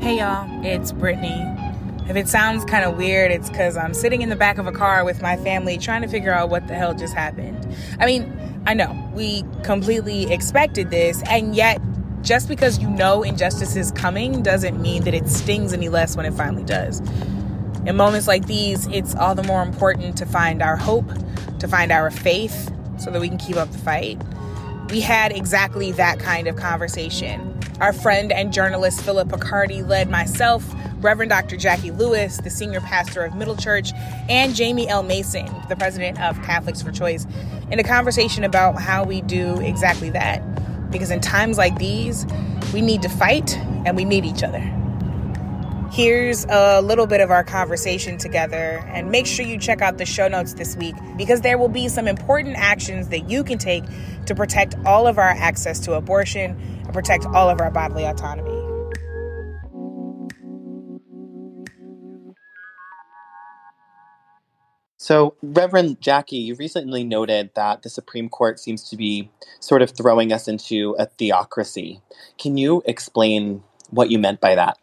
Hey y'all, it's Brittany. If it sounds kind of weird, it's because I'm sitting in the back of a car with my family trying to figure out what the hell just happened. I mean, I know we completely expected this, and yet just because you know injustice is coming doesn't mean that it stings any less when it finally does. In moments like these, it's all the more important to find our hope, to find our faith, so that we can keep up the fight. We had exactly that kind of conversation. Our friend and journalist Phillip Picardi led myself, Reverend Dr. Jacqui Lewis, the senior pastor of Middle Church, and Jamie L. Manson, the president of Catholics for Choice, in a conversation about how we do exactly that. Because in times like these, we need to fight and we need each other. Here's a little bit of our conversation together, and make sure you check out the show notes this week because there will be some important actions that you can take to protect all of our access to abortion and protect all of our bodily autonomy. So, Reverend Jacqui, you recently noted that the Supreme Court seems to be sort of throwing us into a theocracy. Can you explain what you meant by that?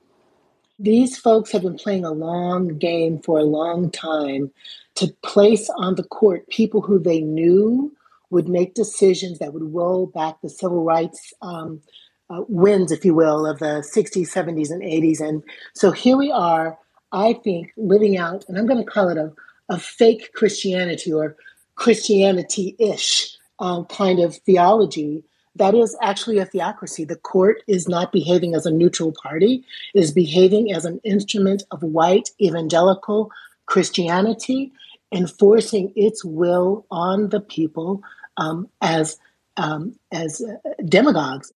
These folks have been playing a long game for a long time to place on the court people who they knew would make decisions that would roll back the civil rights um, uh, winds, if you will, of the 60s, 70s, and 80s. And so here we are, I think, living out, and I'm going to call it a, a fake Christianity or Christianity ish um, kind of theology that is actually a theocracy. The court is not behaving as a neutral party, it is behaving as an instrument of white evangelical Christianity, enforcing its will on the people um, as um, as uh, demagogues.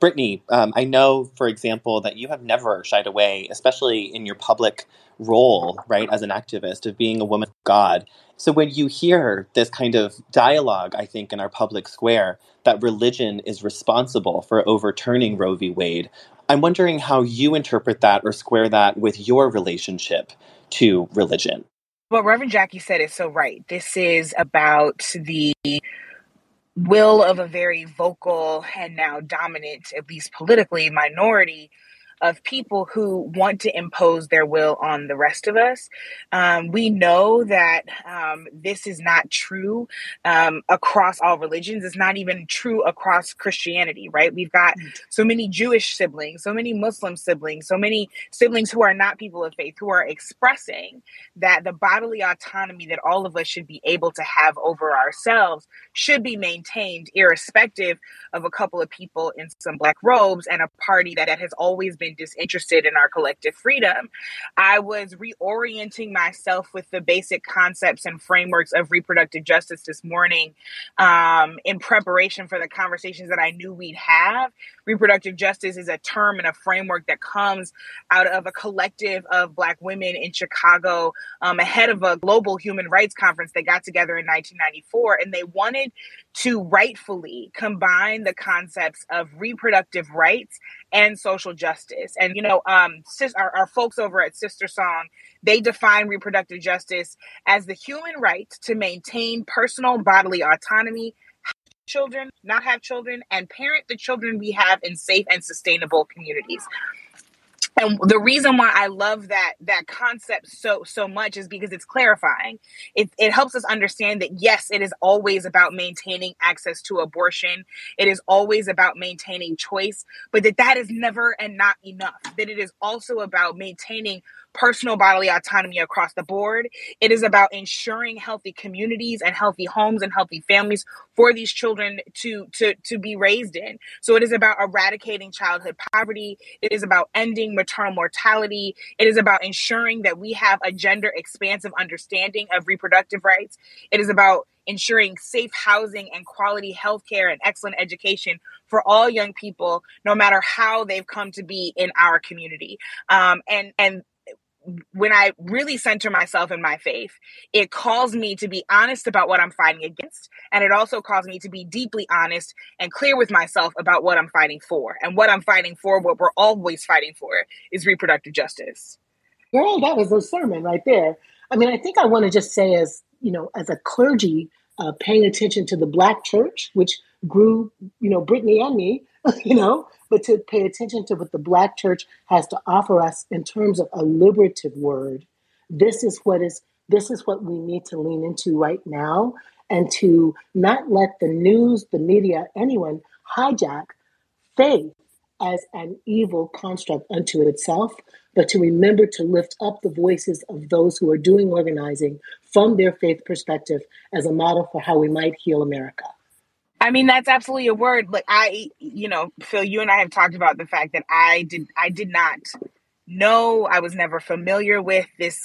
Brittany, um, I know, for example, that you have never shied away, especially in your public role, right, as an activist, of being a woman of God. So when you hear this kind of dialogue, I think, in our public square, that religion is responsible for overturning Roe v. Wade, I'm wondering how you interpret that or square that with your relationship to religion. What Reverend Jacqui said is so right. This is about the will of a very vocal and now dominant, at least politically, minority of people who want to impose their will on the rest of us. Um, we know that um, this is not true um, across all religions. It's not even true across Christianity, right? We've got mm. so many Jewish siblings, so many Muslim siblings, so many siblings who are not people of faith who are expressing that the bodily autonomy that all of us should be able to have over ourselves should be maintained, irrespective of a couple of people in some black robes and a party that, that has always been disinterested in our collective freedom. I was reorienting myself with the basic concepts and frameworks of reproductive justice this morning um, in preparation for the conversations that I knew we'd have. Reproductive justice is a term and a framework that comes out of a collective of Black women in Chicago um, ahead of a global human rights conference that got together in 1994. And they wanted to rightfully combine the concepts of reproductive rights and social justice. And you know, um, sis, our, our folks over at SisterSong, they define reproductive justice as the human right to maintain personal bodily autonomy, have children, not have children, and parent the children we have in safe and sustainable communities and the reason why I love that that concept so so much is because it's clarifying. It it helps us understand that yes, it is always about maintaining access to abortion. It is always about maintaining choice, but that that is never and not enough. That it is also about maintaining personal bodily autonomy across the board. It is about ensuring healthy communities and healthy homes and healthy families for these children to to to be raised in. So it is about eradicating childhood poverty. It is about ending maternal mortality. It is about ensuring that we have a gender expansive understanding of reproductive rights. It is about ensuring safe housing and quality healthcare and excellent education for all young people, no matter how they've come to be in our community. Um, and and when I really center myself in my faith, it calls me to be honest about what I'm fighting against. And it also calls me to be deeply honest and clear with myself about what I'm fighting for. And what I'm fighting for, what we're always fighting for, is reproductive justice. Girl, that was a sermon right there. I mean, I think I want to just say, as you know, as a clergy uh, paying attention to the Black church, which grew, you know, Brittany and me you know, but to pay attention to what the Black church has to offer us in terms of a liberative word. This is what is this is what we need to lean into right now and to not let the news, the media, anyone hijack faith as an evil construct unto itself, but to remember to lift up the voices of those who are doing organizing from their faith perspective as a model for how we might heal America. I mean, that's absolutely a word. Like I, you know, Phil, you and I have talked about the fact that I did, I did not know, I was never familiar with this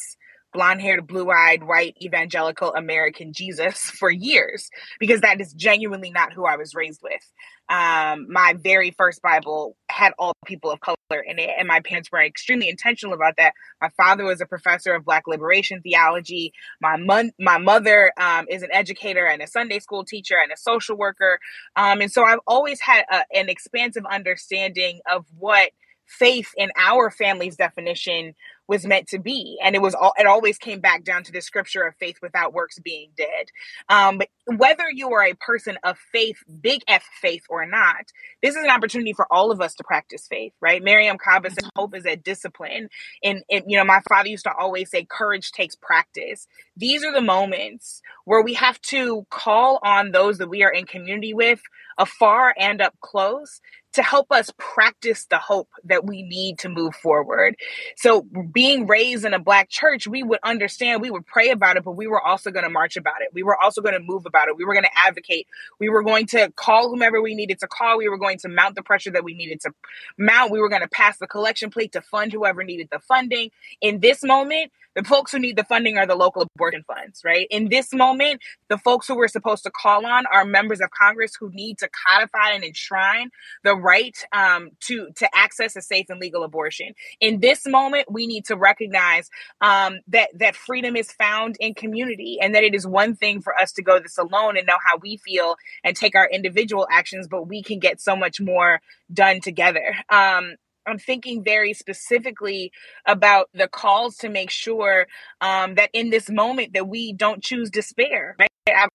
blonde haired, blue eyed, white evangelical American Jesus for years because that is genuinely not who I was raised with. Um, my very first Bible had all people of color in it, and my parents were extremely intentional about that. My father was a professor of Black liberation theology. My mon- my mother um, is an educator and a Sunday school teacher and a social worker, um, and so I've always had a, an expansive understanding of what faith in our family's definition was meant to be and it was all it always came back down to the scripture of faith without works being dead. Um but whether you are a person of faith big f faith or not this is an opportunity for all of us to practice faith right mariame kaba says mm-hmm. hope is a discipline and, and you know my father used to always say courage takes practice these are the moments where we have to call on those that we are in community with afar and up close to help us practice the hope that we need to move forward. So, being raised in a Black church, we would understand, we would pray about it, but we were also going to march about it. We were also going to move about it. We were going to advocate. We were going to call whomever we needed to call. We were going to mount the pressure that we needed to mount. We were going to pass the collection plate to fund whoever needed the funding. In this moment, the folks who need the funding are the local abortion funds, right? In this moment, the folks who we're supposed to call on are members of Congress who need to codify and enshrine the right um, to to access a safe and legal abortion. In this moment, we need to recognize um, that that freedom is found in community, and that it is one thing for us to go this alone and know how we feel and take our individual actions, but we can get so much more done together. Um, I'm thinking very specifically about the calls to make sure um, that in this moment that we don't choose despair. Right? I've,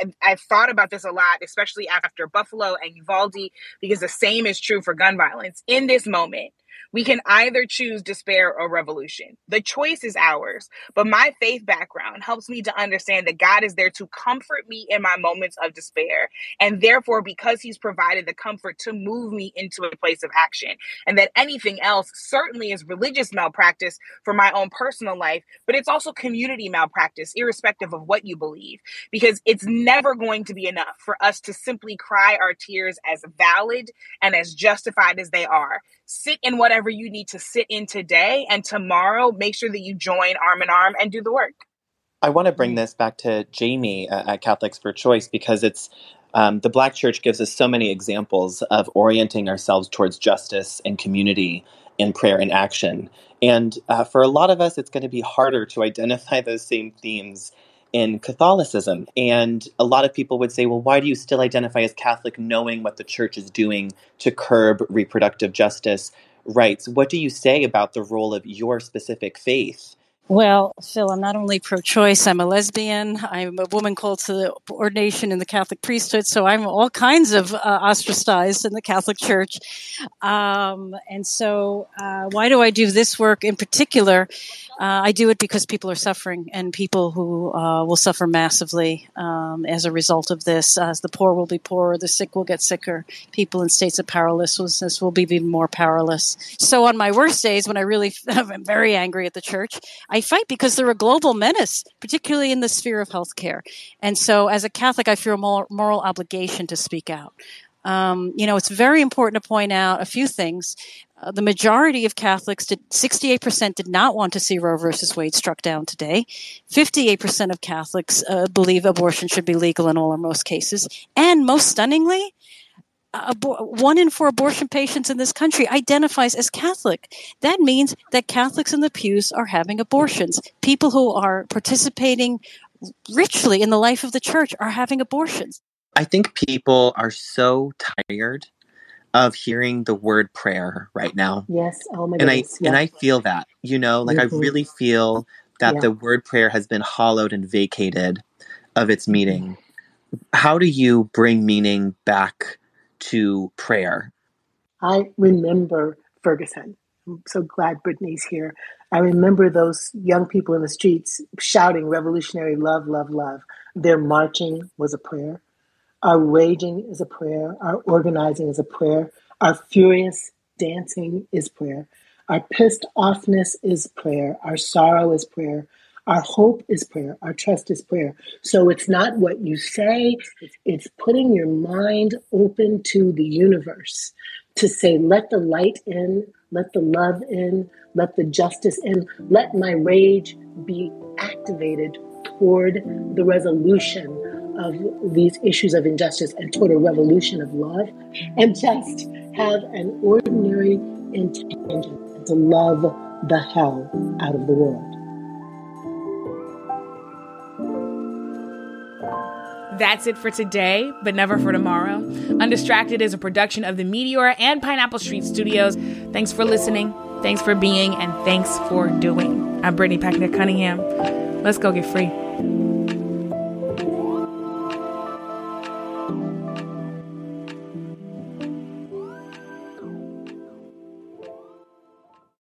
I've, I've, thought about this a lot, especially after Buffalo and Uvalde, because the same is true for gun violence. In this moment, we can either choose despair or revolution. The choice is ours. But my faith background helps me to understand that God is there to comfort me in my moments of despair. And therefore, because He's provided the comfort to move me into a place of action. And that anything else certainly is religious malpractice for my own personal life, but it's also community malpractice, irrespective of what you believe. Because it's never going to be enough for us to simply cry our tears as valid and as justified as they are sit in whatever you need to sit in today and tomorrow make sure that you join arm in arm and do the work. I want to bring this back to jamie at catholics for choice because it's um, the black church gives us so many examples of orienting ourselves towards justice and community in prayer and action. And uh, for a lot of us it's going to be harder to identify those same themes in Catholicism. And a lot of people would say, well, why do you still identify as Catholic knowing what the church is doing to curb reproductive justice rights? What do you say about the role of your specific faith well, Phil, I'm not only pro choice, I'm a lesbian. I'm a woman called to the ordination in the Catholic priesthood. So I'm all kinds of uh, ostracized in the Catholic Church. Um, and so, uh, why do I do this work in particular? Uh, I do it because people are suffering and people who uh, will suffer massively um, as a result of this. The poor will be poorer, the sick will get sicker. People in states of powerlessness will be even more powerless. So, on my worst days, when I really am very angry at the church, I I fight because they're a global menace, particularly in the sphere of healthcare. And so, as a Catholic, I feel a moral, obligation to speak out. Um, you know, it's very important to point out a few things. Uh, the majority of Catholics did 68% did not want to see Roe versus Wade struck down today. 58% of Catholics uh, believe abortion should be legal in all or most cases. And most stunningly, one in four abortion patients in this country identifies as Catholic. That means that Catholics in the pews are having abortions. People who are participating richly in the life of the church are having abortions. I think people are so tired of hearing the word prayer right now. Yes. Oh my and I yeah. and I feel that. You know, like mm-hmm. I really feel that yeah. the word prayer has been hollowed and vacated of its meaning. How do you bring meaning back to prayer? I remember Ferguson. I'm so glad Brittany's here. I remember those young people in the streets shouting revolutionary love, love, love. Their marching was a prayer. Our raging is a prayer. Our organizing is a prayer. Our furious dancing is prayer. Our pissed offness is prayer. Our sorrow is prayer. Our hope is prayer. Our trust is prayer. So it's not what you say, it's putting your mind open to the universe to say, let the light in, let the love in, let the justice in, let my rage be activated toward the resolution of these issues of injustice and toward a revolution of love, and just have an ordinary intention to love the hell out of the world. That's it for today, but never for tomorrow. Undistracted is a production of the Meteor and Pineapple Street Studios. Thanks for listening, thanks for being, and thanks for doing. I'm Brittany Packnett Cunningham. Let's go get free.